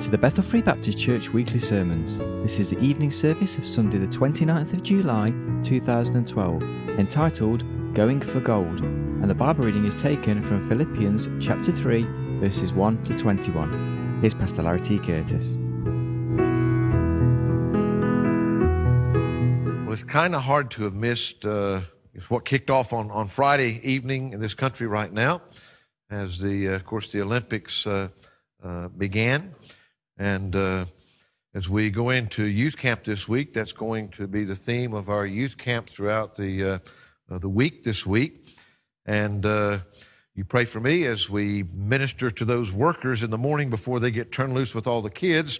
to the Bethel Free Baptist Church weekly sermons. This is the evening service of Sunday, the 29th of July 2012, entitled Going for Gold, and the Bible reading is taken from Philippians chapter 3, verses 1 to 21. Here's Pastor Larry T. Curtis. Well, it's kind of hard to have missed uh, what kicked off on, on Friday evening in this country right now, as the, uh, of course, the Olympics uh, uh began. And uh, as we go into youth camp this week, that's going to be the theme of our youth camp throughout the, uh, the week this week. And you pray for me as we minister to those workers in the morning before they get turned loose with all the kids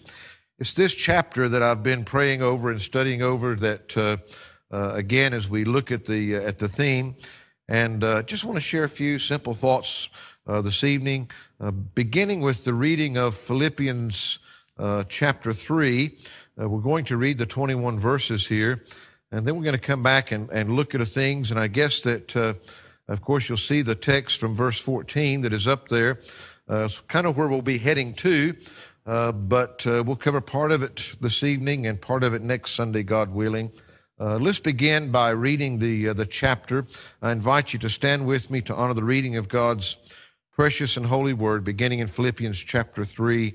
it's this chapter that I've been praying over and studying over that, uh, uh, again, as we look at the, uh, at the theme, and uh, just want to share a few simple thoughts uh, this evening, uh, beginning with the reading of Philippians chapter 3. we're going to read the 21 verses here, and then we're going to come back and, and look at things, and I guess that, of course, you'll see the text from verse 14 that is up there. it's kind of where we'll be heading to. Uh, but uh, we'll cover part of it this evening and part of it next Sunday, God willing. Uh, let's begin by reading the, uh, the chapter. I invite you to stand with me to honor the reading of God's precious and holy word, beginning in Philippians chapter 3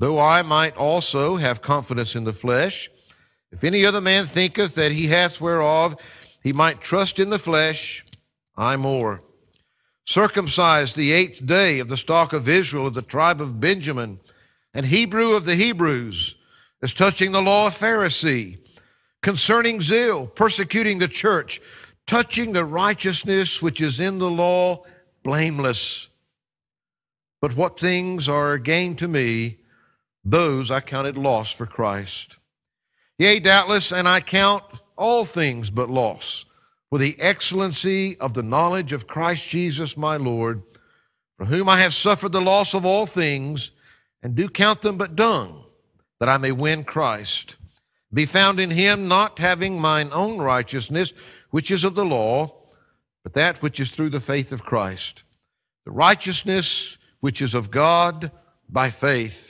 Though I might also have confidence in the flesh, if any other man thinketh that he hath whereof he might trust in the flesh, I more circumcised the eighth day of the stock of Israel of the tribe of Benjamin, and Hebrew of the Hebrews, as touching the law of Pharisee, concerning zeal, persecuting the church, touching the righteousness which is in the law, blameless. But what things are gain to me, those I counted loss for Christ. Yea, doubtless, and I count all things but loss for the excellency of the knowledge of Christ Jesus my Lord, for whom I have suffered the loss of all things, and do count them but dung, that I may win Christ, be found in him, not having mine own righteousness, which is of the law, but that which is through the faith of Christ, the righteousness which is of God by faith,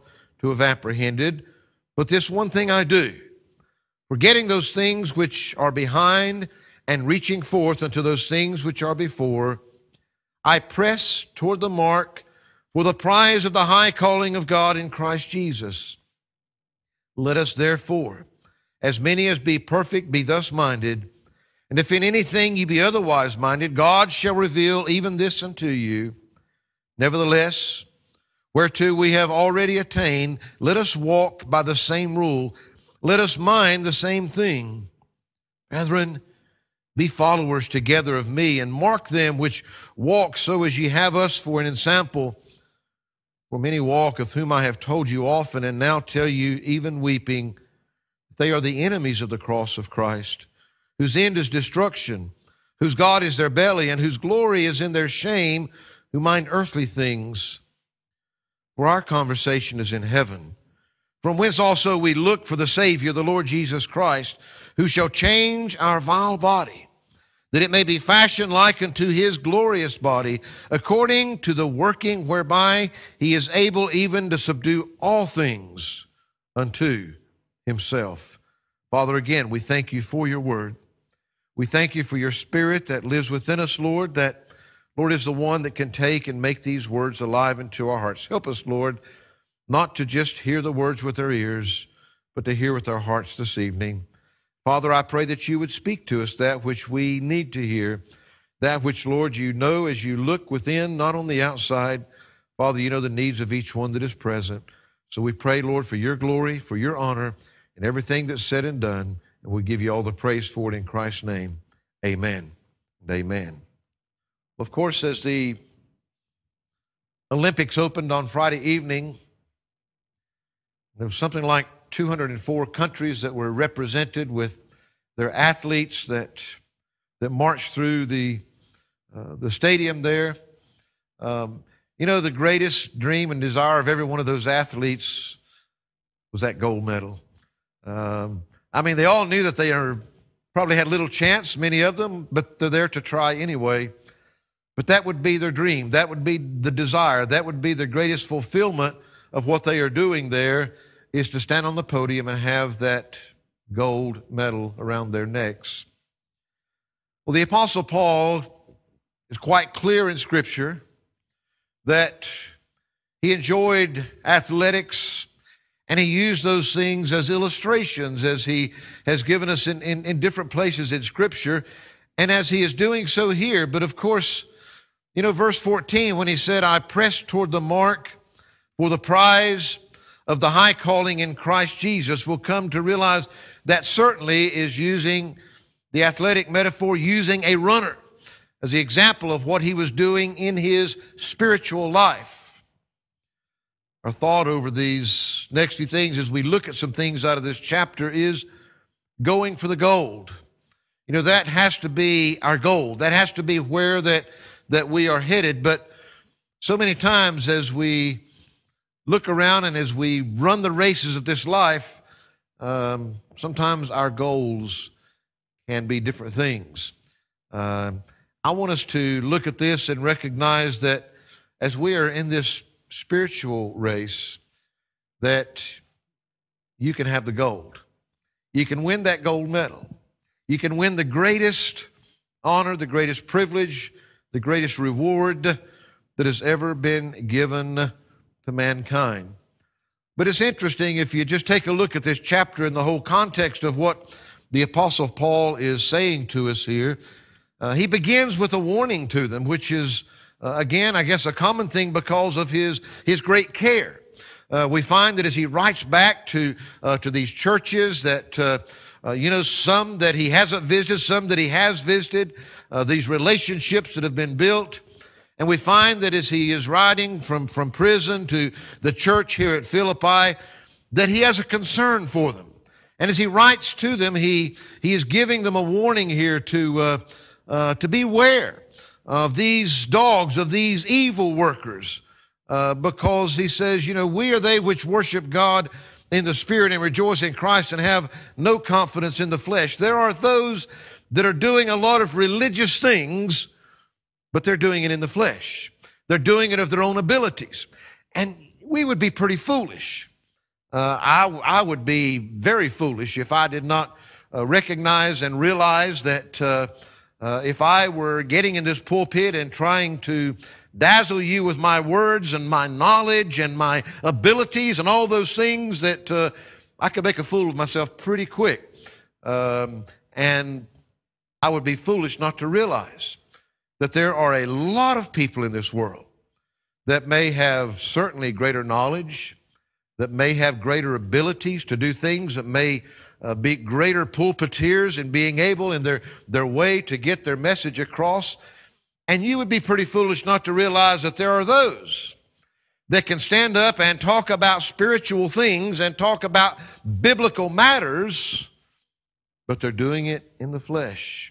to have apprehended, but this one thing I do forgetting those things which are behind and reaching forth unto those things which are before, I press toward the mark for the prize of the high calling of God in Christ Jesus. Let us therefore, as many as be perfect, be thus minded. And if in anything you be otherwise minded, God shall reveal even this unto you. Nevertheless, whereto we have already attained, let us walk by the same rule let us mind the same thing. Brethren, be followers together of me, and mark them which walk so as ye have us for an ensample. For many walk, of whom I have told you often, and now tell you, even weeping, they are the enemies of the cross of Christ, whose end is destruction, whose God is their belly, and whose glory is in their shame, who mind earthly things. For our conversation is in heaven from whence also we look for the Savior, the Lord Jesus Christ, who shall change our vile body, that it may be fashioned like unto his glorious body, according to the working whereby he is able even to subdue all things unto himself. Father, again, we thank you for your word. We thank you for your spirit that lives within us, Lord, that, Lord, is the one that can take and make these words alive into our hearts. Help us, Lord not to just hear the words with our ears, but to hear with our hearts this evening. Father, I pray that you would speak to us that which we need to hear, that which, Lord, you know as you look within, not on the outside. Father, you know the needs of each one that is present. So we pray, Lord, for your glory, for your honor, and everything that's said and done. And we give you all the praise for it in Christ's name. Amen and amen. Of course, as the Olympics opened on Friday evening, there was something like 204 countries that were represented with their athletes that, that marched through the, uh, the stadium there. Um, you know, the greatest dream and desire of every one of those athletes was that gold medal. Um, I mean, they all knew that they are, probably had little chance, many of them, but they're there to try anyway. But that would be their dream. That would be the desire. That would be the greatest fulfillment of what they are doing there is to stand on the podium and have that gold medal around their necks. Well, the Apostle Paul is quite clear in Scripture that he enjoyed athletics and he used those things as illustrations as he has given us in, in, in, different places in Scripture and as he is doing so here. But of course, you know, verse 14, when he said, I press toward the mark for the prize of the high calling in Christ Jesus will come to realize that certainly is using the athletic metaphor, using a runner as the example of what he was doing in his spiritual life. Our thought over these next few things as we look at some things out of this chapter is going for the gold. You know, that has to be our goal. That has to be where that, that we are headed. But so many times as we look around and as we run the races of this life, um, sometimes our goals can be different things. Uh, I want us to look at this and recognize that as we are in this spiritual race, that you can have the gold. You can win that gold medal. You can win the greatest honor, the greatest privilege, the greatest reward that has ever been given to mankind. But it's interesting if you just take a look at this chapter in the whole context of what the Apostle Paul is saying to us here. Uh, he begins with a warning to them, which is, uh, again, I guess a common thing because of his, his great care. Uh, we find that as he writes back to, uh, to these churches that, uh, uh, you know, some that he hasn't visited, some that he has visited, these relationships that have been built, and we find that as he is writing from, from prison to the church here at Philippi, that he has a concern for them. And as he writes to them, he, he is giving them a warning here to, uh, uh, to beware of these dogs, of these evil workers, uh, because he says, you know, we are they which worship God in the spirit and rejoice in Christ and have no confidence in the flesh. There are those that are doing a lot of religious things but they're doing it in the flesh. They're doing it of their own abilities. And we would be pretty foolish. Uh, I, I would be very foolish if I did not uh, recognize and realize that uh, uh if I were getting in this pulpit and trying to dazzle you with my words and my knowledge and my abilities and all those things that uh, I could make a fool of myself pretty quick. Um, and I would be foolish not to realize that there are a lot of people in this world that may have certainly greater knowledge, that may have greater abilities to do things, that may uh, be greater pulpiteers in being able in their, their way to get their message across. And you would be pretty foolish not to realize that there are those that can stand up and talk about spiritual things and talk about biblical matters, but they're doing it in the flesh.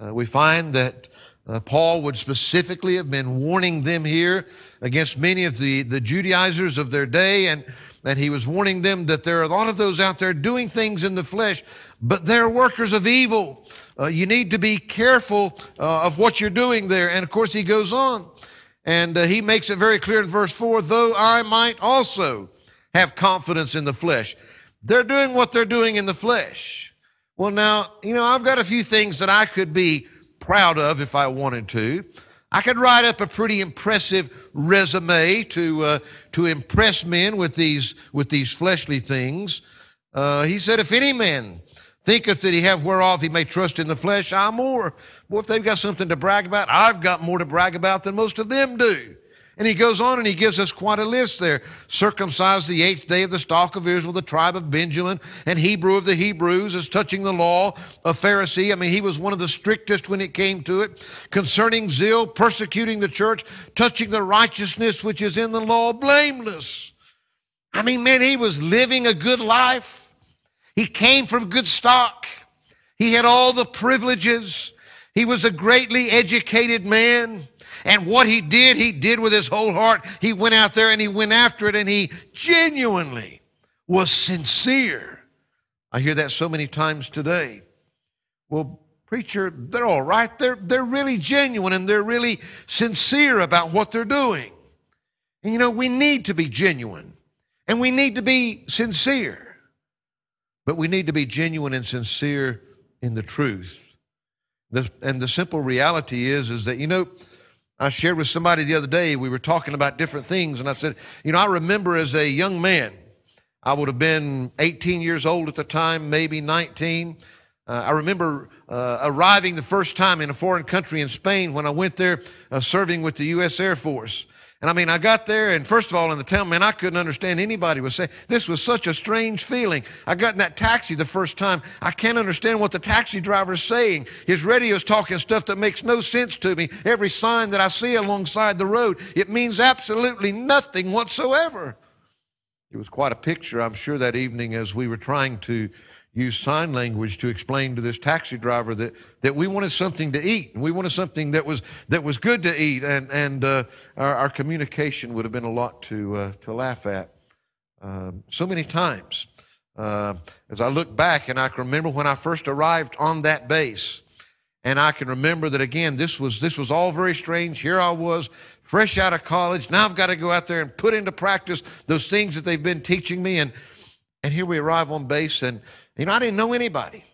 Uh, we find that uh, Paul would specifically have been warning them here against many of the, the Judaizers of their day, and that he was warning them that there are a lot of those out there doing things in the flesh, but they're workers of evil. Uh, you need to be careful uh, of what you're doing there. And of course, he goes on, and uh, he makes it very clear in verse 4 though I might also have confidence in the flesh. They're doing what they're doing in the flesh. Well, now, you know, I've got a few things that I could be proud of if I wanted to. I could write up a pretty impressive resume to, uh, to impress men with these, with these fleshly things. Uh, he said, if any man thinketh that he have whereof he may trust in the flesh, I'm more. Well, if they've got something to brag about, I've got more to brag about than most of them do. And he goes on and he gives us quite a list there. Circumcised the eighth day of the stock of Israel, the tribe of Benjamin, and Hebrew of the Hebrews, as touching the law, a Pharisee. I mean, he was one of the strictest when it came to it. Concerning zeal, persecuting the church, touching the righteousness which is in the law, blameless. I mean, man, he was living a good life. He came from good stock. He had all the privileges. He was a greatly educated man. And what he did, he did with his whole heart. He went out there and he went after it and he genuinely was sincere. I hear that so many times today. Well, preacher, they're all right. They're, they're really genuine and they're really sincere about what they're doing. And you know, we need to be genuine and we need to be sincere, but we need to be genuine and sincere in the truth. The, and the simple reality is, is that, you know, I shared with somebody the other day, we were talking about different things, and I said, You know, I remember as a young man, I would have been 18 years old at the time, maybe 19. Uh, I remember uh, arriving the first time in a foreign country in Spain when I went there uh, serving with the U.S. Air Force. And I mean, I got there, and first of all, in the town, man, I couldn't understand anybody was saying. This was such a strange feeling. I got in that taxi the first time. I can't understand what the taxi driver's saying. His radio's talking stuff that makes no sense to me. Every sign that I see alongside the road, it means absolutely nothing whatsoever. It was quite a picture, I'm sure, that evening as we were trying to use sign language to explain to this taxi driver that, that we wanted something to eat and we wanted something that was, that was good to eat. And, and uh, our, our, communication would have been a lot to, uh, to laugh at. Um, so many times, uh, as I look back and I can remember when I first arrived on that base, and I can remember that again, this was, this was all very strange. Here I was, fresh out of college. Now I've got to go out there and put into practice those things that they've been teaching me. And, and here we arrive on base, and you know, I didn't know anybody.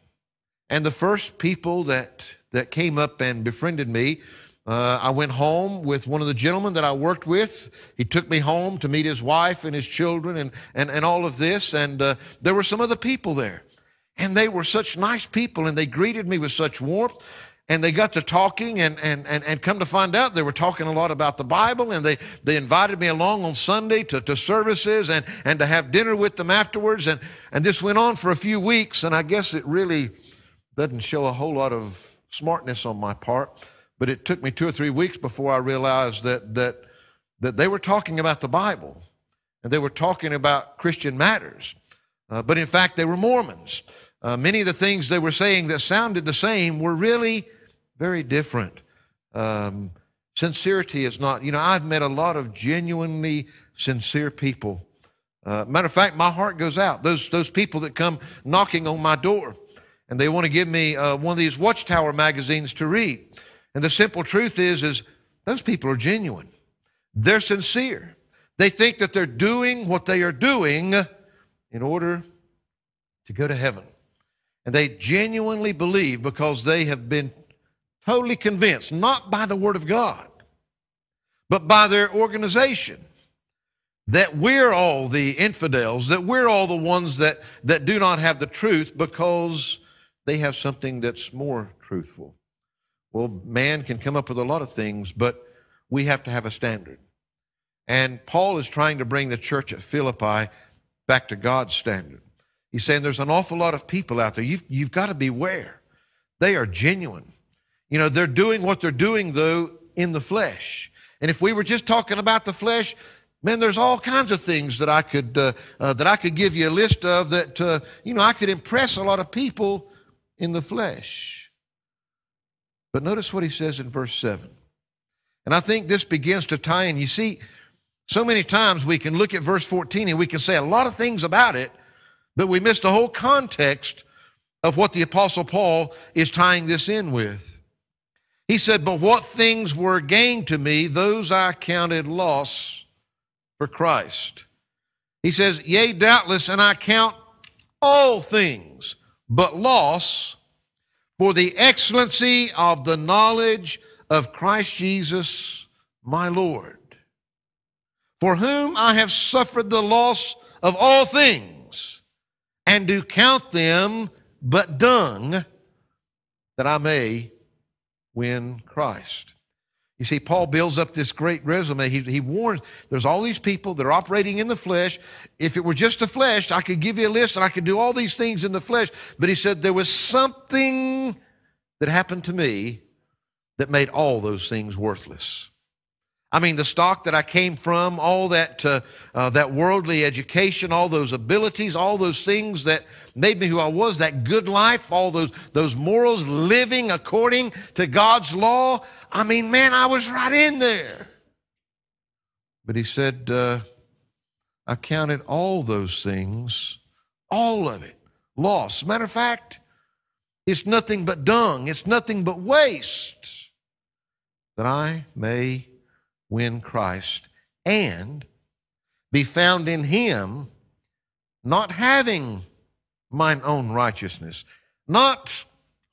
And the first people that, that came up and befriended me, uh, I went home with one of the gentlemen that I worked with. He took me home to meet his wife and his children and, and, and all of this. And uh, there were some other people there. And they were such nice people and they greeted me with such warmth and they got to talking and, and, and, and come to find out they were talking a lot about the bible and they, they invited me along on sunday to, to services and, and to have dinner with them afterwards. And, and this went on for a few weeks and i guess it really doesn't show a whole lot of smartness on my part but it took me two or three weeks before i realized that, that, that they were talking about the bible and they were talking about christian matters. Uh, but in fact they were mormons. Uh, many of the things they were saying that sounded the same were really very different. Um, sincerity is not, you know, I've met a lot of genuinely sincere people. Uh, matter of fact, my heart goes out. Those, those people that come knocking on my door and they want to give me uh, one of these Watchtower magazines to read. And the simple truth is, is those people are genuine. They're sincere. They think that they're doing what they are doing in order to go to heaven. And they genuinely believe because they have been totally convinced, not by the Word of God, but by their organization, that we're all the infidels, that we're all the ones that, that do not have the truth because they have something that's more truthful. Well, man can come up with a lot of things, but we have to have a standard. And Paul is trying to bring the church at Philippi back to God's standard. He's saying there's an awful lot of people out there. You've, you've got to beware. They are genuine. You know, they're doing what they're doing, though, in the flesh. And if we were just talking about the flesh, man, there's all kinds of things that I could, uh, uh, that I could give you a list of that, uh, you know, I could impress a lot of people in the flesh. But notice what he says in verse 7. And I think this begins to tie in. You see, so many times we can look at verse 14 and we can say a lot of things about it, but we miss the whole context of what the Apostle Paul is tying this in with. He said, But what things were gained to me, those I counted loss for Christ. He says, Yea, doubtless, and I count all things but loss for the excellency of the knowledge of Christ Jesus my Lord, for whom I have suffered the loss of all things, and do count them but dung, that I may win Christ. You see, Paul builds up this great resume. He, he warns there's all these people that are operating in the flesh. If it were just the flesh, I could give you a list and I could do all these things in the flesh. But he said there was something that happened to me that made all those things worthless. I mean, the stock that I came from, all that, uh, uh, that worldly education, all those abilities, all those things that made me who I was, that good life, all those, those morals, living according to God's law. I mean, man, I was right in there. But he said, uh, I counted all those things, all of it, loss. Matter of fact, it's nothing but dung, it's nothing but waste that I may win Christ and be found in him, not having mine own righteousness, not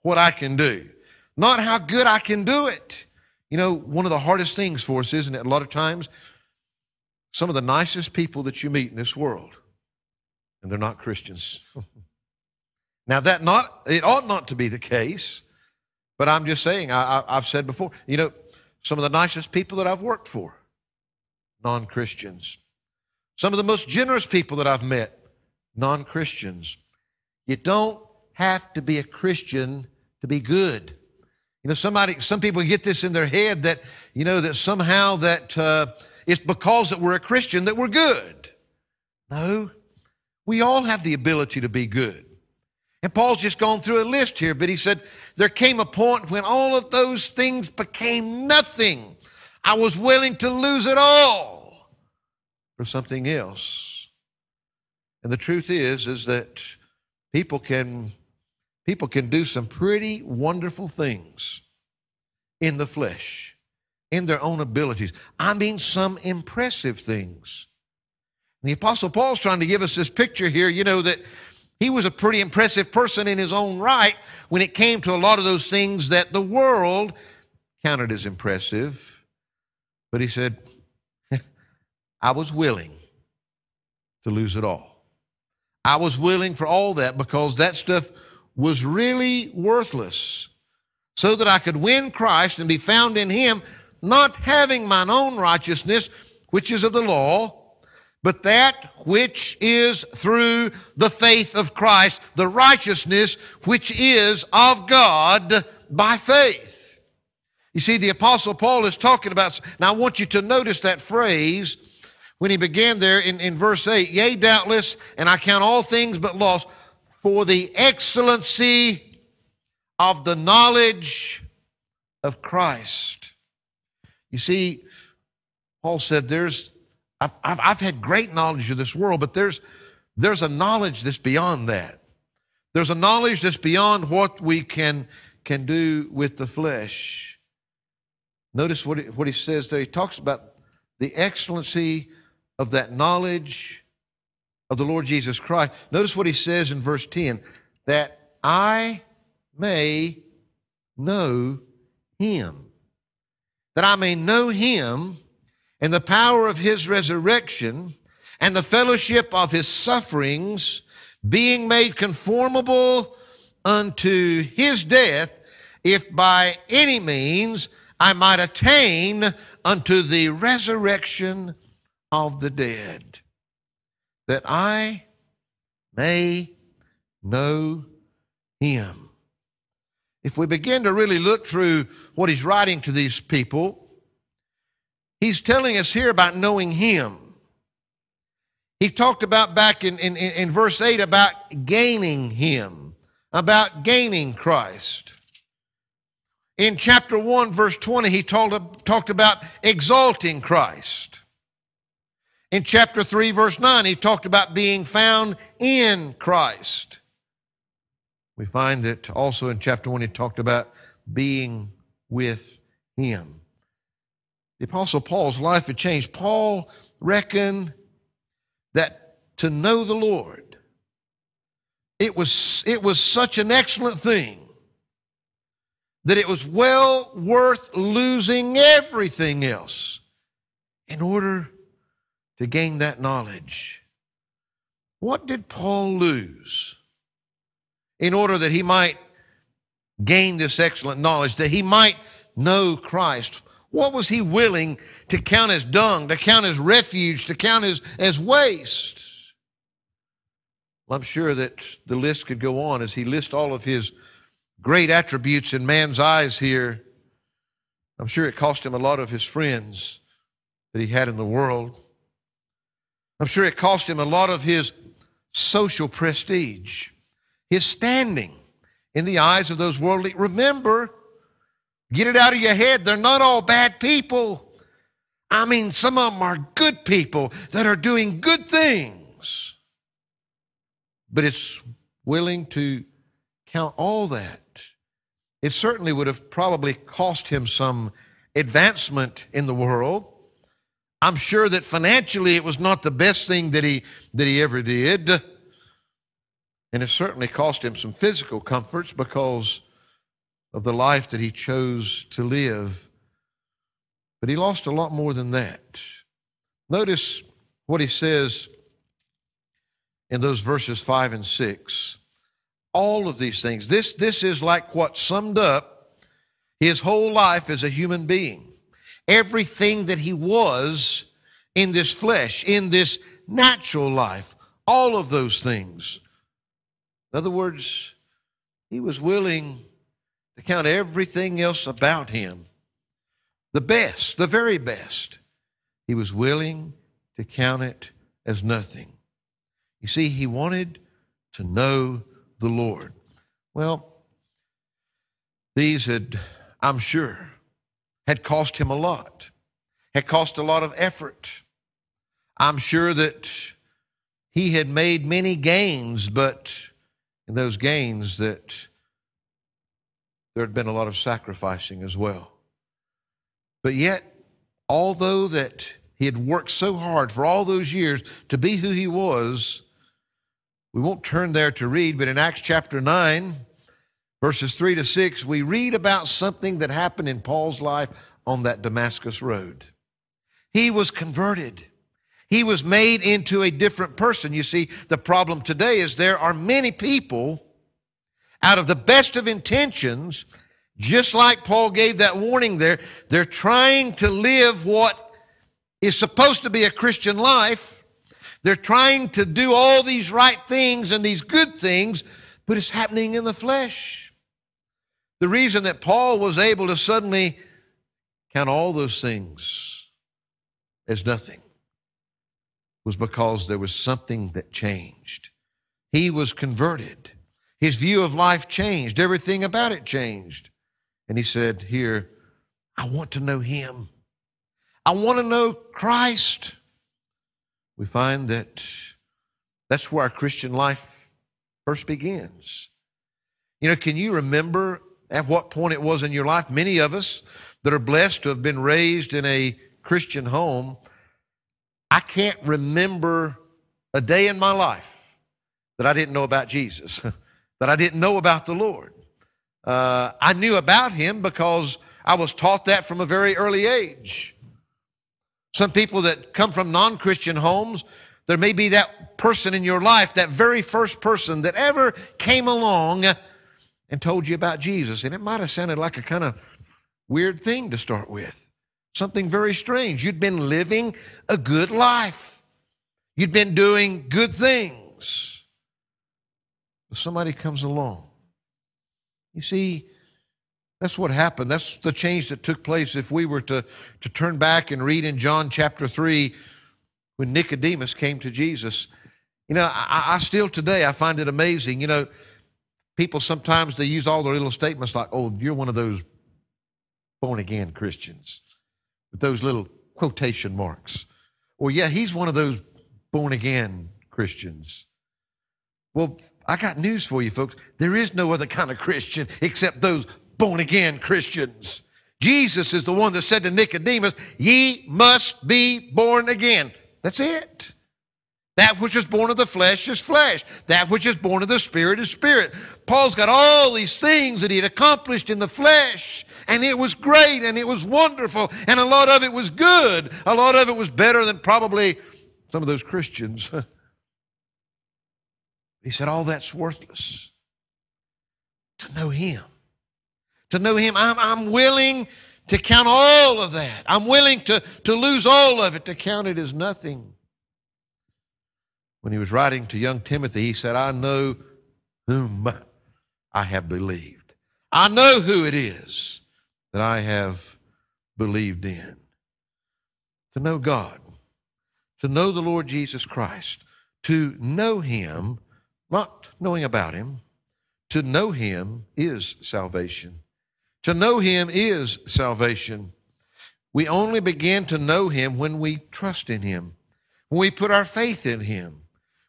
what I can do, not how good I can do it. You know, one of the hardest things for us, isn't it? A lot of times, some of the nicest people that you meet in this world, and they're not Christians. now, that not it ought not to be the case, but I'm just saying. I, I, I've said before. You know, some of the nicest people that I've worked for, non Christians. Some of the most generous people that I've met, non Christians. You don't have to be a Christian to be good. You know, somebody, some people get this in their head that, you know, that somehow that uh, it's because that we're a Christian that we're good. No, we all have the ability to be good. And Paul's just gone through a list here, but he said, There came a point when all of those things became nothing. I was willing to lose it all for something else. And the truth is, is that people can, people can do some pretty wonderful things in the flesh, in their own abilities. I mean, some impressive things. And the Apostle Paul's trying to give us this picture here, you know, that he was a pretty impressive person in his own right when it came to a lot of those things that the world counted as impressive. But he said, I was willing to lose it all. I was willing for all that because that stuff was really worthless so that I could win Christ and be found in him, not having mine own righteousness, which is of the law, but that which is through the faith of Christ, the righteousness which is of God by faith. You see, the apostle Paul is talking about, now I want you to notice that phrase when he began there in, in verse 8, yea, doubtless, and I count all things but loss for the excellency of the knowledge of Christ. You see, Paul said there's I've, I've, I've had great knowledge of this world, but there's, there's a knowledge that's beyond that. There's a knowledge that's beyond what we can, can do with the flesh. Notice what he, what he says there. He talks about the excellency of that knowledge of the Lord Jesus Christ. Notice what he says in verse 10 that I may know him. That I may know him and the power of his resurrection and the fellowship of his sufferings, being made conformable unto his death, if by any means I might attain unto the resurrection of the dead, that I may know him. If we begin to really look through what he's writing to these people, He's telling us here about knowing Him. He talked about back in, in, in verse 8 about gaining Him, about gaining Christ. In chapter 1, verse 20, he told, talked about exalting Christ. In chapter 3, verse 9, he talked about being found in Christ. We find that also in chapter 1, he talked about being with Him the Apostle Paul's life had changed. Paul reckoned that to know the Lord, it was, it was such an excellent thing that it was well worth losing everything else in order to gain that knowledge. What did Paul lose in order that he might gain this excellent knowledge, that he might know Christ? What was he willing to count as dung, to count as refuge, to count as, as waste? Well, I'm sure that the list could go on as he lists all of his great attributes in man's eyes here. I'm sure it cost him a lot of his friends that he had in the world. I'm sure it cost him a lot of his social prestige, his standing in the eyes of those worldly. Remember, get it out of your head, they're not all bad people. I mean, some of them are good people that are doing good things. But it's willing to count all that it certainly would have probably cost him some advancement in the world. I'm sure that financially it was not the best thing that he, that he ever did. And it certainly cost him some physical comforts because of the life that he chose to live. But he lost a lot more than that. Notice what he says in those verses 5 and 6 all of these things. This, this is like what summed up his whole life as a human being. Everything that he was in this flesh, in this natural life, all of those things. In other words, he was willing to count everything else about him the best, the very best. He was willing to count it as nothing. You see, he wanted to know the Lord. Well, these had, I'm sure, had cost him a lot, had cost a lot of effort. I'm sure that he had made many gains, but in those gains that there had been a lot of sacrificing as well. But yet, although that he had worked so hard for all those years to be who he was, we won't turn there to read, but in Acts chapter 9, verses 3 to 6, we read about something that happened in Paul's life on that Damascus road. He was converted. He was made into a different person. You see, the problem today is there are many people out of the best of intentions, just like Paul gave that warning there, they're trying to live what is supposed to be a Christian life they're trying to do all these right things and these good things, but it's happening in the flesh. The reason that Paul was able to suddenly count all those things as nothing was because there was something that changed. He was converted. His view of life changed. Everything about it changed. And he said, Here, I want to know him. I want to know Christ we find that that's where our Christian life first begins. You know, can you remember at what point it was in your life? Many of us that are blessed to have been raised in a Christian home, I can't remember a day in my life that I didn't know about Jesus, that I didn't know about the Lord. Uh, I knew about Him because I was taught that from a very early age. Some people that come from non Christian homes, there may be that person in your life, that very first person that ever came along and told you about Jesus. And it might have sounded like a kind of weird thing to start with, something very strange. You'd been living a good life, you'd been doing good things. But somebody comes along. You see, that's what happened. That's the change that took place if we were to, to turn back and read in John chapter 3 when Nicodemus came to Jesus. You know, I, I still today, I find it amazing. You know, people sometimes they use all their little statements like, oh, you're one of those born again Christians with those little quotation marks. Or, yeah, he's one of those born again Christians. Well, I got news for you, folks. There is no other kind of Christian except those born again Christians. Jesus is the one that said to Nicodemus, Ye must be born again. That's it. That which is born of the flesh is flesh. That which is born of the spirit is spirit. Paul's got all these things that he had accomplished in the flesh, and it was great and it was wonderful, and a lot of it was good. A lot of it was better than probably some of those Christians. he said, All that's worthless. To know him. To know him, I'm, I'm willing to count all of that. I'm willing to, to lose all of it, to count it as nothing. When he was writing to young Timothy, he said, I know whom I have believed. I know who it is that I have believed in. To know God, to know the Lord Jesus Christ, to know Him, not knowing about Him, to know Him is salvation. To know Him is salvation. We only begin to know Him when we trust in Him, when we put our faith in Him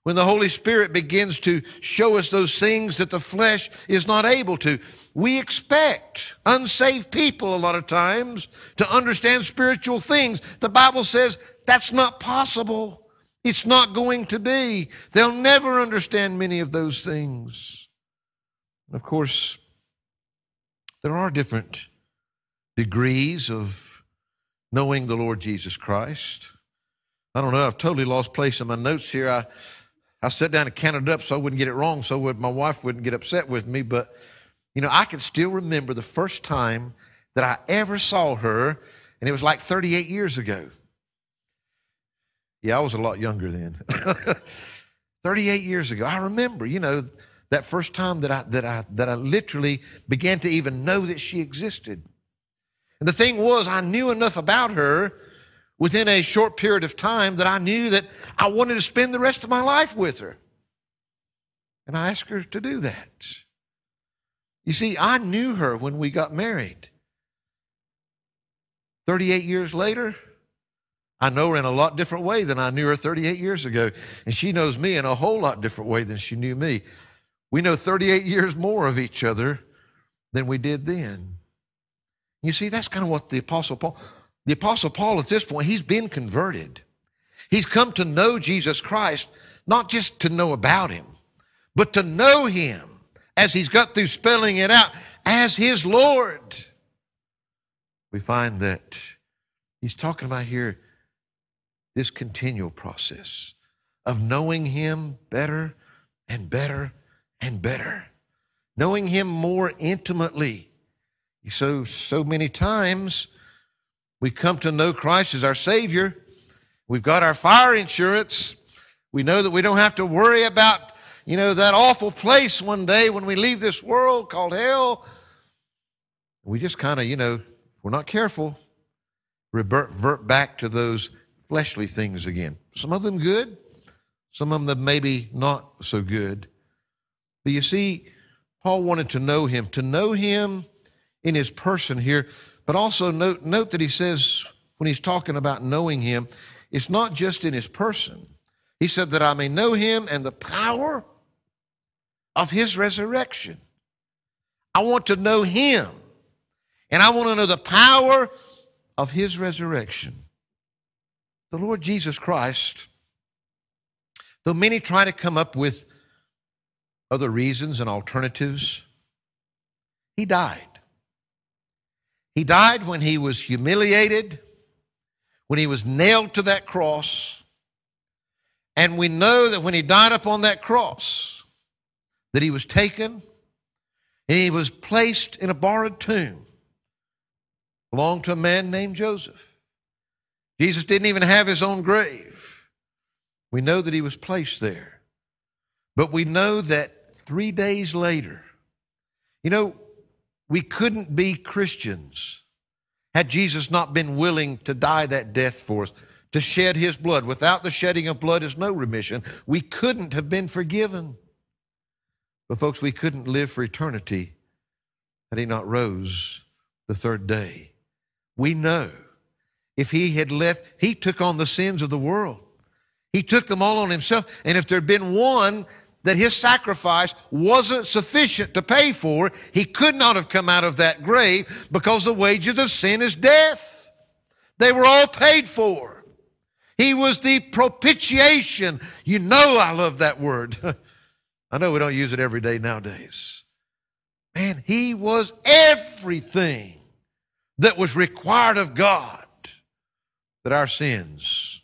when the Holy Spirit begins to show us those things that the flesh is not able to. We expect unsaved people a lot of times to understand spiritual things. The Bible says that's not possible. It's not going to be. They'll never understand many of those things. Of course, there are different degrees of knowing the Lord Jesus Christ. I don't know, I've totally lost place in my notes here. I I sat down and counted it up so I wouldn't get it wrong, so my wife wouldn't get upset with me. But, you know, I can still remember the first time that I ever saw her, and it was like 38 years ago. Yeah, I was a lot younger then. 38 years ago. I remember, you know, that first time that I, that I, that I literally began to even know that she existed. And the thing was, I knew enough about her within a short period of time that I knew that I wanted to spend the rest of my life with her. And I asked her to do that. You see, I knew her when we got married. 38 years later, I know her in a lot different way than I knew her 38 years ago. And she knows me in a whole lot different way than she knew me. We know 38 years more of each other than we did then. You see, that's kind of what the Apostle Paul, the Apostle Paul, at this point, he's been converted. He's come to know Jesus Christ, not just to know about him, but to know him as he's got through spelling it out as his Lord. We find that he's talking about here this continual process of knowing him better and better and better, knowing him more intimately. So, so many times, we come to know Christ as our Savior. We've got our fire insurance. We know that we don't have to worry about, you know, that awful place one day when we leave this world called hell. We just kind of, you know, if we're not careful, revert back to those fleshly things again. Some of them good, some of them maybe not so good. But you see, Paul wanted to know him, to know him in his person here but also note, note that he says, when he's talking about knowing him, it's not just in his person. He said that I may know him and the power of his resurrection. I want to know him. And I want to know the power of his resurrection. The Lord Jesus Christ, though many try to come up with other reasons and alternatives, he died. He died when he was humiliated, when he was nailed to that cross. And we know that when he died upon that cross, that he was taken and he was placed in a borrowed tomb belonged to a man named Joseph. Jesus didn't even have his own grave. We know that he was placed there. But we know that three days later, you know, we couldn't be Christians had Jesus not been willing to die that death for us, to shed his blood. Without the shedding of blood is no remission. We couldn't have been forgiven. But, folks, we couldn't live for eternity had he not rose the third day. We know if he had left, he took on the sins of the world. He took them all on himself. And if there'd been one that his sacrifice wasn't sufficient to pay for, he could not have come out of that grave because the wages of sin is death. They were all paid for. He was the propitiation. You know, I love that word. I know we don't use it every day nowadays. Man, he was everything that was required of God that our sins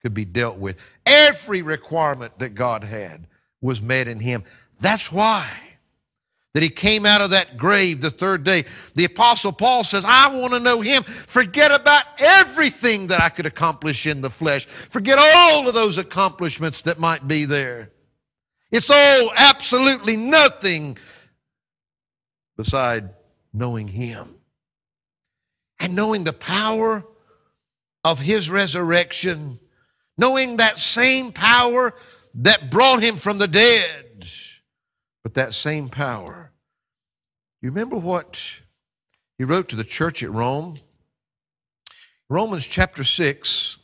could be dealt with. Every requirement that God had was met in him. That's why that he came out of that grave the third day. The apostle Paul says, I want to know him. Forget about everything that I could accomplish in the flesh. Forget all of those accomplishments that might be there. It's all absolutely nothing beside knowing him and knowing the power of his resurrection, knowing that same power that brought him from the dead but that same power. You remember what he wrote to the church at Rome? Romans chapter 6.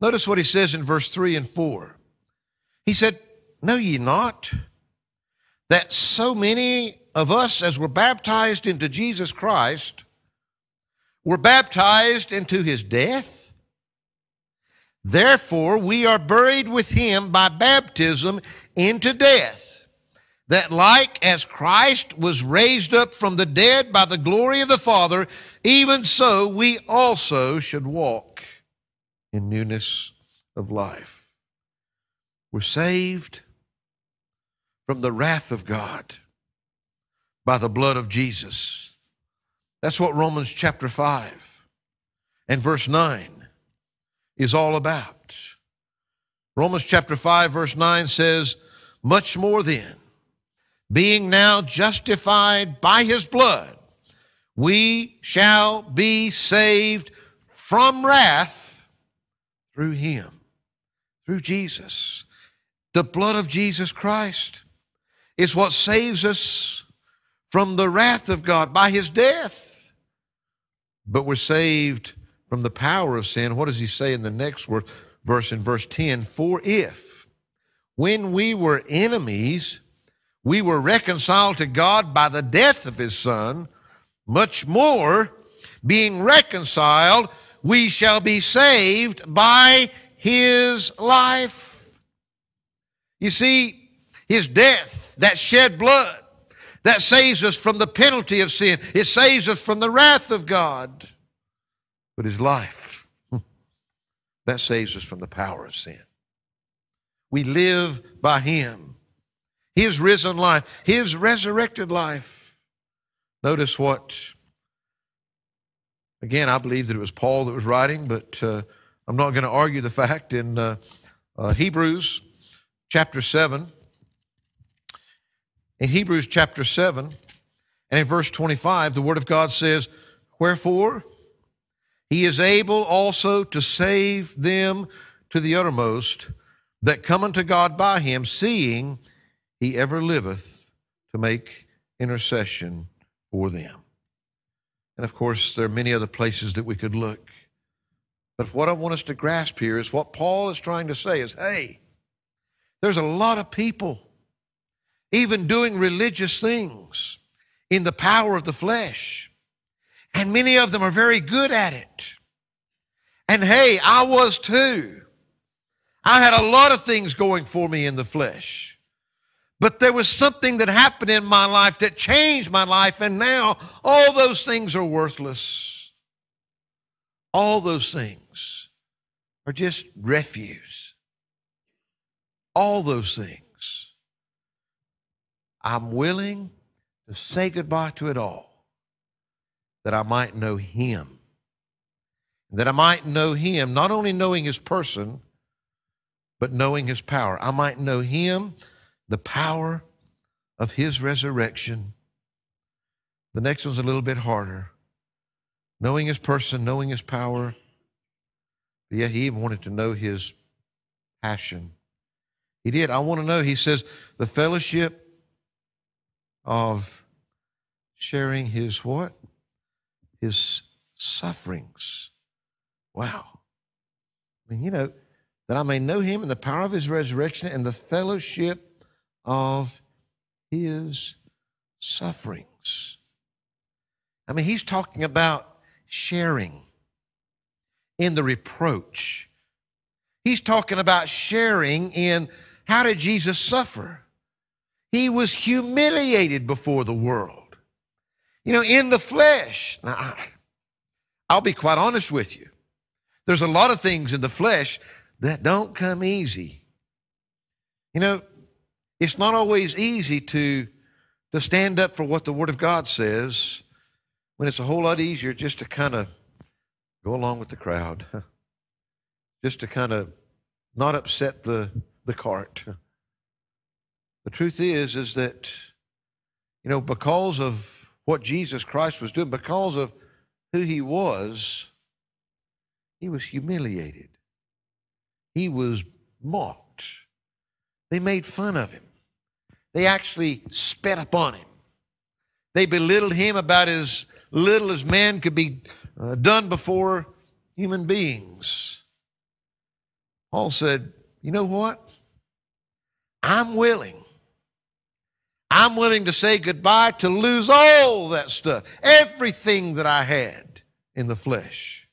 Notice what he says in verse 3 and 4. He said, Know ye not that so many of us, as were baptized into Jesus Christ, were baptized into his death? Therefore, we are buried with him by baptism into death, that like as Christ was raised up from the dead by the glory of the Father, even so we also should walk in newness of life. We're saved from the wrath of God by the blood of Jesus. That's what Romans chapter 5 and verse 9 is all about. Romans chapter 5, verse 9 says, Much more then, being now justified by his blood, we shall be saved from wrath through him, through Jesus. The blood of Jesus Christ is what saves us from the wrath of God by his death. But we're saved from the power of sin, what does he say in the next verse in verse 10? For if when we were enemies, we were reconciled to God by the death of his son, much more, being reconciled, we shall be saved by his life. You see, his death, that shed blood, that saves us from the penalty of sin. It saves us from the wrath of God but his life. that saves us from the power of sin. We live by him. His risen life, his resurrected life. Notice what, again, I believe that it was Paul that was writing, but uh, I'm not going to argue the fact in uh, uh, Hebrews chapter 7. In Hebrews chapter 7 and in verse 25, the Word of God says, Wherefore, he is able also to save them to the uttermost that come unto God by him, seeing he ever liveth to make intercession for them. And of course, there are many other places that we could look. But what I want us to grasp here is what Paul is trying to say is hey, there's a lot of people even doing religious things in the power of the flesh. And many of them are very good at it. And hey, I was too. I had a lot of things going for me in the flesh. But there was something that happened in my life that changed my life, and now all those things are worthless. All those things are just refuse. All those things. I'm willing to say goodbye to it all that I might know him. That I might know him, not only knowing his person, but knowing his power. I might know him, the power of his resurrection. The next one's a little bit harder. Knowing his person, knowing his power. Yeah, he even wanted to know his passion. He did. I want to know, he says, the fellowship of sharing his what? His sufferings. Wow. I mean, you know, that I may know him in the power of his resurrection and the fellowship of his sufferings. I mean, he's talking about sharing in the reproach. He's talking about sharing in how did Jesus suffer? He was humiliated before the world. You know, in the flesh. Now, I'll be quite honest with you. There's a lot of things in the flesh that don't come easy. You know, it's not always easy to, to stand up for what the Word of God says when it's a whole lot easier just to kind of go along with the crowd, just to kind of not upset the, the cart. The truth is, is that, you know, because of what Jesus Christ was doing, because of who he was, he was humiliated. He was mocked. They made fun of him. They actually spat upon him. They belittled him about as little as man could be uh, done before human beings. Paul said, You know what? I'm willing. I'm willing to say goodbye to lose all that stuff, everything that I had in the flesh,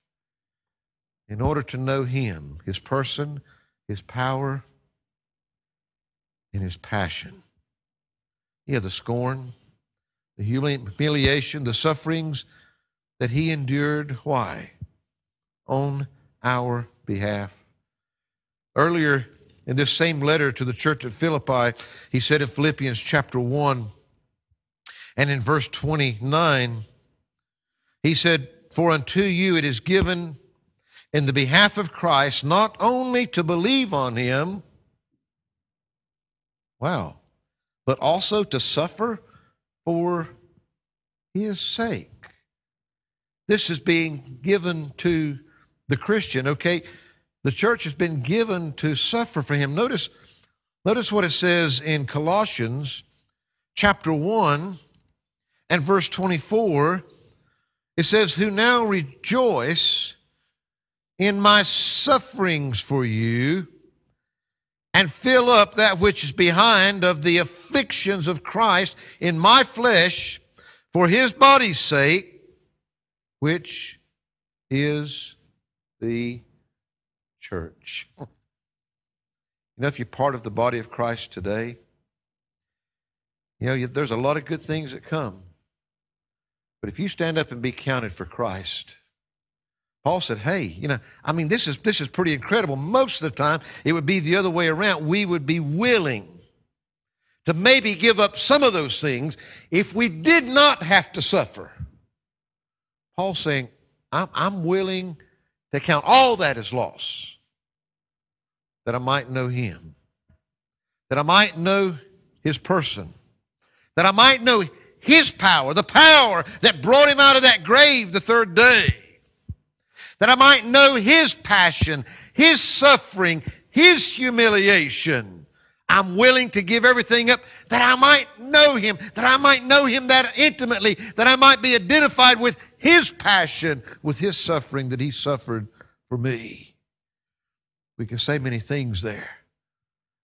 in order to know Him, His person, His power, and His passion. Yeah, the scorn, the humiliation, the sufferings that He endured. Why? On our behalf. Earlier in this same letter to the church at Philippi, he said in Philippians chapter 1 and in verse 29, he said, For unto you it is given in the behalf of Christ not only to believe on him, wow, but also to suffer for his sake. This is being given to the Christian, okay? The church has been given to suffer for him. Notice, notice what it says in Colossians chapter 1 and verse 24. It says, Who now rejoice in my sufferings for you and fill up that which is behind of the afflictions of Christ in my flesh for his body's sake, which is the church. You know, if you're part of the body of Christ today, you know, there's a lot of good things that come. But if you stand up and be counted for Christ, Paul said, "Hey, you know, I mean, this is this is pretty incredible. Most of the time, it would be the other way around. We would be willing to maybe give up some of those things if we did not have to suffer." Paul's saying, "I'm, I'm willing to count all that as loss that I might know him, that I might know his person, that I might know his power, the power that brought him out of that grave the third day, that I might know his passion, his suffering, his humiliation. I'm willing to give everything up that I might know him, that I might know him that intimately, that I might be identified with his passion, with his suffering that he suffered for me. We can say many things there.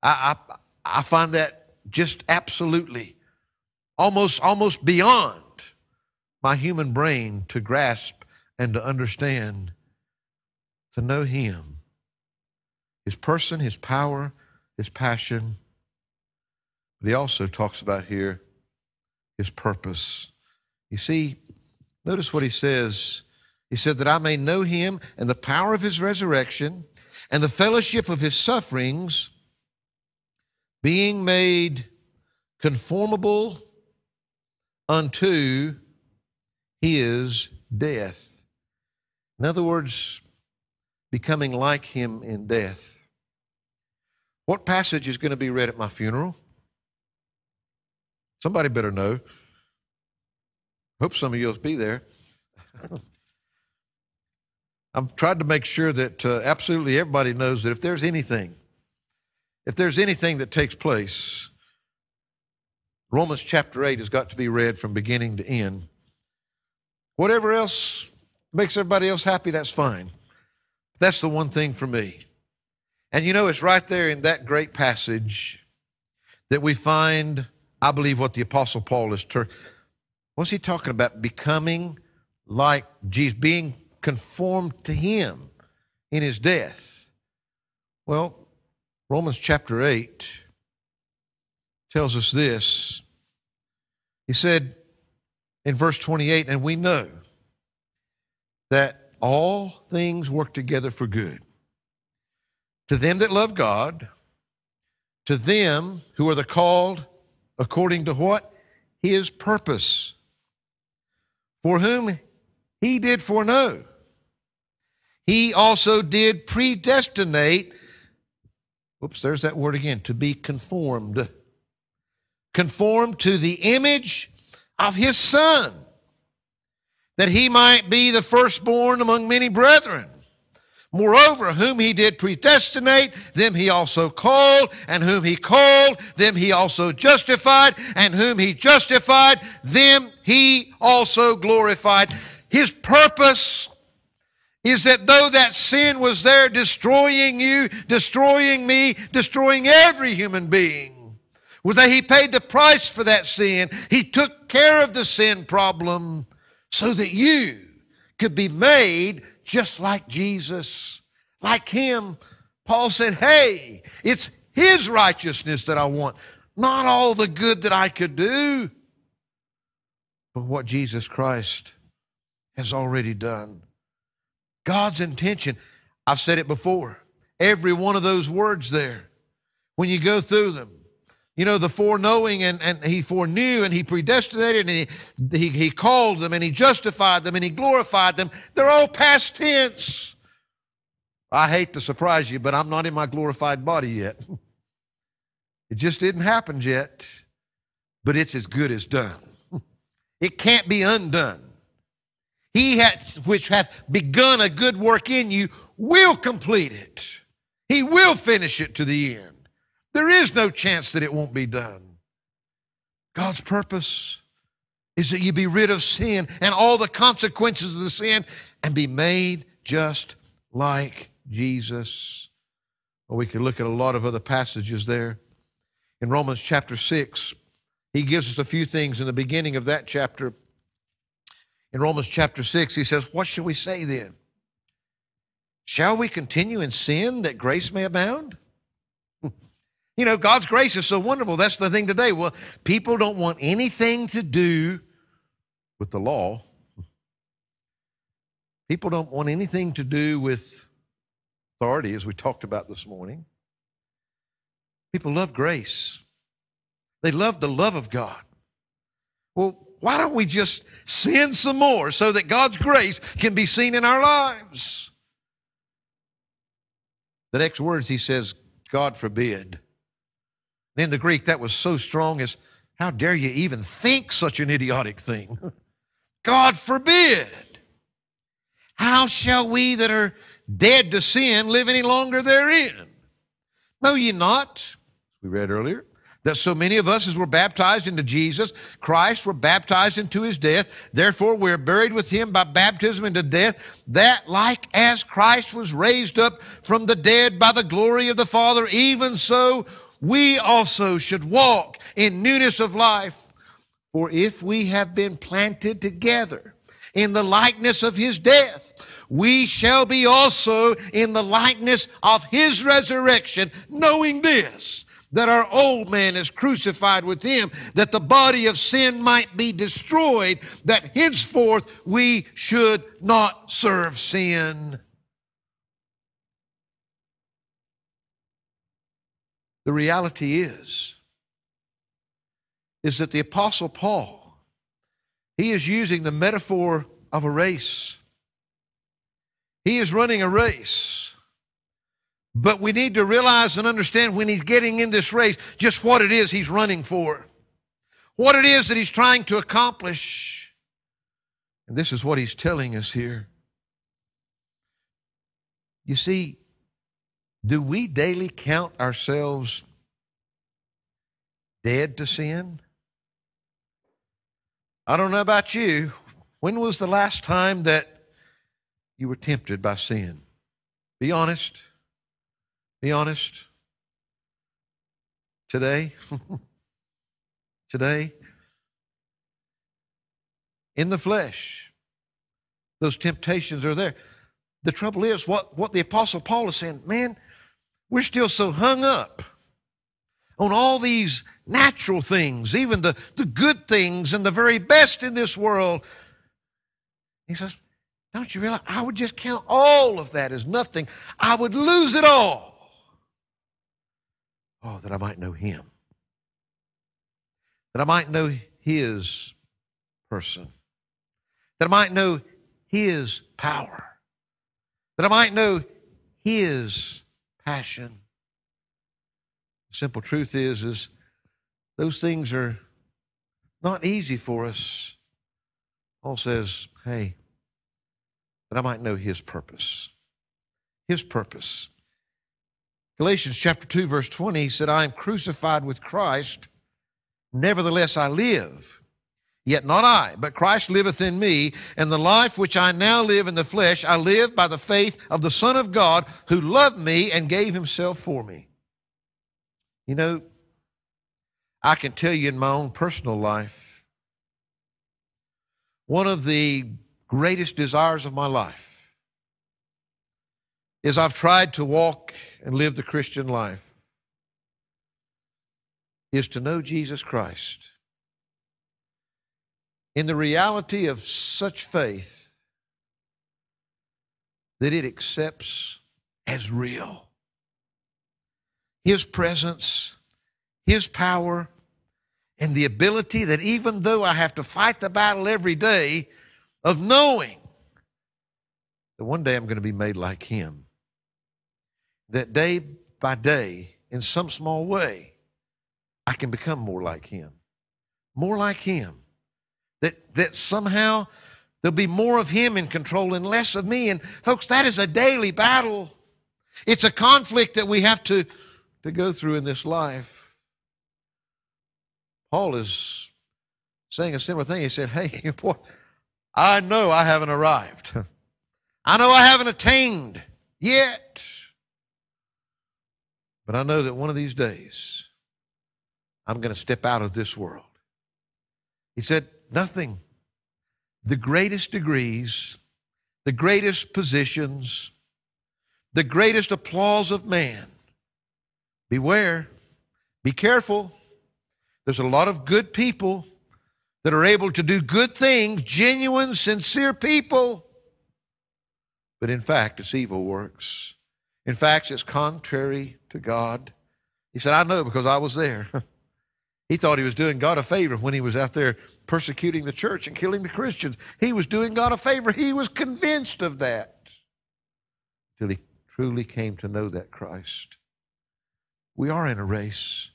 I, I, I find that just absolutely, almost, almost beyond my human brain to grasp and to understand, to know Him, His person, His power, His passion. But He also talks about here His purpose. You see, notice what He says. He said, That I may know Him and the power of His resurrection and the fellowship of his sufferings, being made conformable unto his death. In other words, becoming like him in death. What passage is going to be read at my funeral? Somebody better know. Hope some of you'll be there. I've tried to make sure that uh, absolutely everybody knows that if there's anything, if there's anything that takes place, Romans chapter 8 has got to be read from beginning to end. Whatever else makes everybody else happy, that's fine. That's the one thing for me. And you know, it's right there in that great passage that we find, I believe, what the Apostle Paul is. Ter- what's he talking about? Becoming like Jesus, being conformed to him. in his death. Well, Romans chapter 8 tells us this. He said in verse 28, and we know that all things work together for good to them that love God, to them who are the called according to what? His purpose, for whom he did foreknow. He also did predestinate, whoops, there's that word again, to be conformed. Conformed to the image of his Son, that he might be the firstborn among many brethren. Moreover, whom he did predestinate, them he also called, and whom he called, them he also justified, and whom he justified, them he also glorified. His purpose is that though that sin was there destroying you, destroying me, destroying every human being, was that he paid the price for that sin. He took care of the sin problem so that you could be made just like Jesus, like him. Paul said, Hey, it's his righteousness that I want, not all the good that I could do, but what Jesus Christ has already done. God's intention, I've said it before, every one of those words there, when you go through them, you know, the foreknowing and, and he foreknew and he predestinated and he, he, he called them and he justified them and he glorified them. They're all past tense. I hate to surprise you, but I'm not in my glorified body yet. It just didn't happen yet, but it's as good as done. It can't be undone. He hath, which hath begun a good work in you will complete it. He will finish it to the end. There is no chance that it won't be done. God's purpose is that you be rid of sin and all the consequences of the sin and be made just like Jesus. Well, we could look at a lot of other passages there. In Romans chapter 6, he gives us a few things in the beginning of that chapter. In Romans chapter 6, he says, What shall we say then? Shall we continue in sin that grace may abound? You know, God's grace is so wonderful. That's the thing today. Well, people don't want anything to do with the law. People don't want anything to do with authority, as we talked about this morning. People love grace, they love the love of God. Well, why don't we just sin some more so that God's grace can be seen in our lives? The next words he says, God forbid. And In the Greek, that was so strong as, how dare you even think such an idiotic thing? God forbid. How shall we that are dead to sin live any longer therein? Know ye not, we read earlier, that so many of us as were baptized into Jesus Christ were baptized into his death. Therefore, we're buried with him by baptism into death, that like as Christ was raised up from the dead by the glory of the Father, even so we also should walk in newness of life. For if we have been planted together in the likeness of his death, we shall be also in the likeness of his resurrection, knowing this, that our old man is crucified with him, that the body of sin might be destroyed, that henceforth we should not serve sin. The reality is, is that the Apostle Paul, he is using the metaphor of a race. He is running a race. But we need to realize and understand when he's getting in this race just what it is he's running for, what it is that he's trying to accomplish. And this is what he's telling us here. You see, do we daily count ourselves dead to sin? I don't know about you. When was the last time that you were tempted by sin? Be honest. Be honest. Today? Today? In the flesh. Those temptations are there. the trouble is, what, what the Apostle Paul is saying, man, we're still so hung up on all these natural things, even the, the good things and the very best in this world. He says, Don't you realize I would just count all of that as nothing? I would lose it all. Oh, that I might know Him, that I might know His person, that I might know His power, that I might know His passion. The simple truth is, is those things are not easy for us. Paul says, hey, that I might know his purpose. His purpose. Galatians chapter 2, verse 20 he said, I am crucified with Christ, nevertheless I live. Yet not I, but Christ liveth in me, and the life which I now live in the flesh, I live by the faith of the Son of God who loved me and gave himself for me. You know, I can tell you in my own personal life, one of the greatest desires of my life is I've tried to walk and live the Christian life, is to know Jesus Christ. In the reality of such faith that it accepts as real. His presence, His power, and the ability that even though I have to fight the battle every day of knowing that one day I'm going to be made like Him, that day by day, in some small way, I can become more like Him. More like Him that, that somehow there'll be more of Him in control and less of me. And folks, that is a daily battle. It's a conflict that we have to, to go through in this life. Paul is saying a similar thing. He said, Hey, boy, I know I haven't arrived. I know I haven't attained yet. But I know that one of these days, I'm going to step out of this world. He said, Nothing. The greatest degrees, the greatest positions, the greatest applause of man. Beware, be careful. There's a lot of good people that are able to do good things, genuine, sincere people. But in fact, it's evil works. In fact, it's contrary to God. He said, I know because I was there. He thought he was doing God a favor when he was out there persecuting the church and killing the Christians. He was doing God a favor. He was convinced of that till he truly came to know that Christ. We are in a race.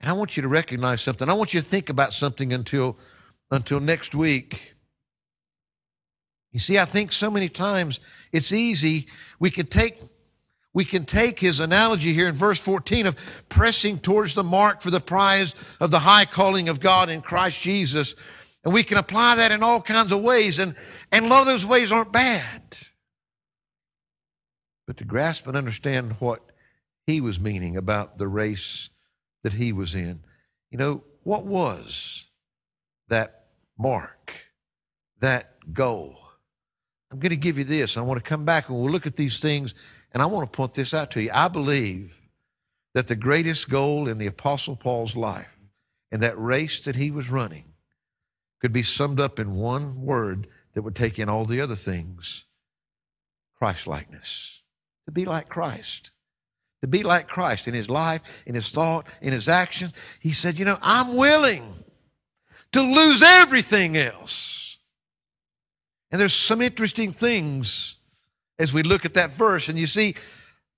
And I want you to recognize something. I want you to think about something until, until next week. You see, I think so many times it's easy. We could take we can take his analogy here in verse 14 of pressing towards the mark for the prize of the high calling of God in Christ Jesus. And we can apply that in all kinds of ways. And, and a lot of those ways aren't bad. But to grasp and understand what he was meaning about the race that he was in, you know, what was that mark, that goal? I'm going to give you this. I want to come back and we'll look at these things and I want to point this out to you. I believe that the greatest goal in the Apostle Paul's life and that race that he was running could be summed up in one word that would take in all the other things Christlikeness. To be like Christ. To be like Christ in his life, in his thought, in his action. He said, You know, I'm willing to lose everything else. And there's some interesting things as we look at that verse. And you see,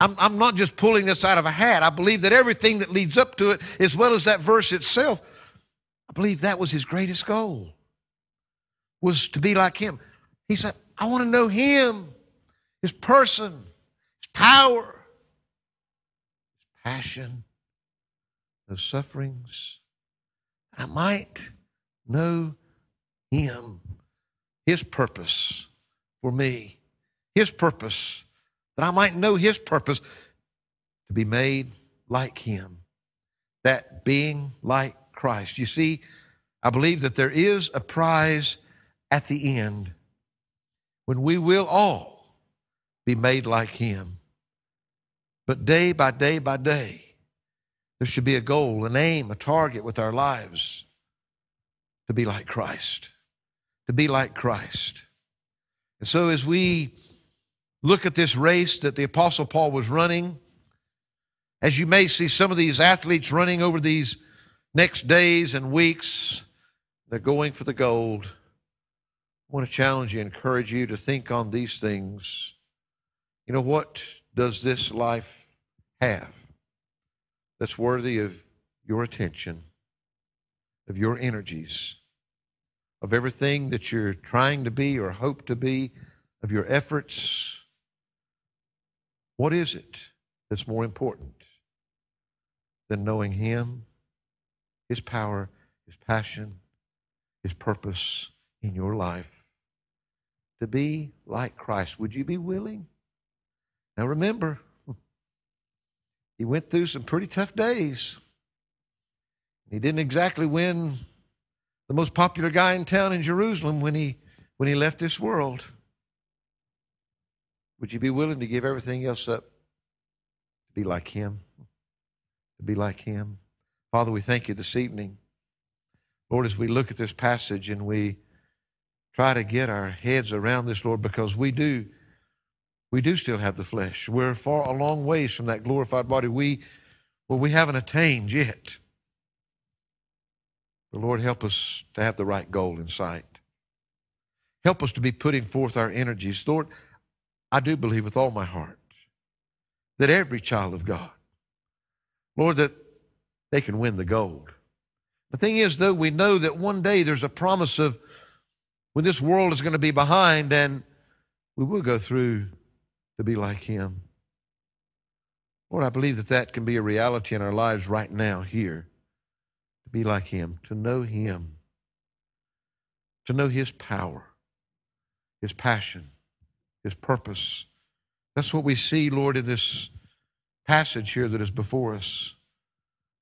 I'm, I'm not just pulling this out of a hat. I believe that everything that leads up to it, as well as that verse itself, I believe that was his greatest goal, was to be like him. He said, I want to know him, his person, his power, his passion, those sufferings. I might know him, his purpose for me. His purpose, that I might know His purpose, to be made like Him, that being like Christ. You see, I believe that there is a prize at the end when we will all be made like Him. But day by day by day, there should be a goal, an aim, a target with our lives to be like Christ. To be like Christ. And so as we look at this race that the Apostle Paul was running, as you may see some of these athletes running over these next days and weeks, they're going for the gold. I want to challenge you, encourage you to think on these things. You know, what does this life have that's worthy of your attention, of your energies, of everything that you're trying to be or hope to be, of your efforts? What is it that's more important? than knowing Him, His power, His passion, His purpose in your life. To be like Christ. Would you be willing? Now remember, he went through some pretty tough days. He didn't exactly win the most popular guy in town in Jerusalem when he when he left this world. Would you be willing to give everything else up to be like him? to be like him. Father, we thank you this evening. Lord, as we look at this passage and we try to get our heads around this, Lord, because we do, we do still have the flesh. We're far a long ways from that glorified body. We, well, we haven't attained yet. But Lord, help us to have the right goal in sight. Help us to be putting forth our energies. Lord, I do believe with all my heart that every child of God Lord, that they can win the gold. The thing is, though, we know that one day there's a promise of when this world is going to be behind and we will go through to be like Him. Lord, I believe that that can be a reality in our lives right now, here, to be like Him, to know Him, to know His power, His passion, His purpose. That's what we see, Lord, in this passage here that is before us.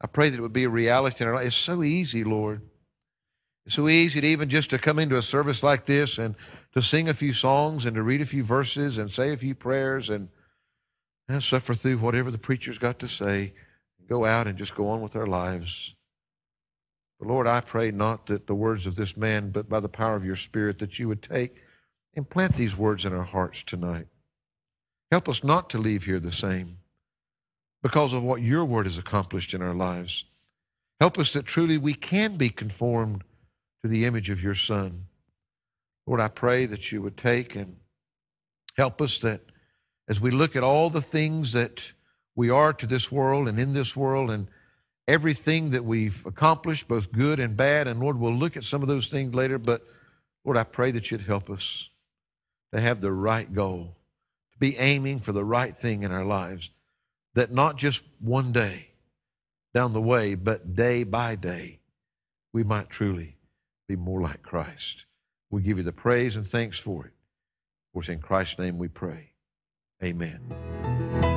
I pray that it would be a reality in our life. It's so easy, Lord. It's so easy to even just to come into a service like this and to sing a few songs and to read a few verses and say a few prayers and, and suffer through whatever the preacher's got to say. And go out and just go on with our lives. But Lord, I pray not that the words of this man, but by the power of your Spirit, that you would take and plant these words in our hearts tonight. Help us not to leave here the same because of what your word has accomplished in our lives. Help us that truly we can be conformed to the image of your Son. Lord, I pray that you would take and help us that as we look at all the things that we are to this world and in this world and everything that we've accomplished, both good and bad, and Lord, we'll look at some of those things later, but Lord, I pray that you'd help us to have the right goal, to be aiming for the right thing in our lives that not just one day down the way, but day by day, we might truly be more like Christ. We give you the praise and thanks for it. For it's in Christ's name we pray. Amen.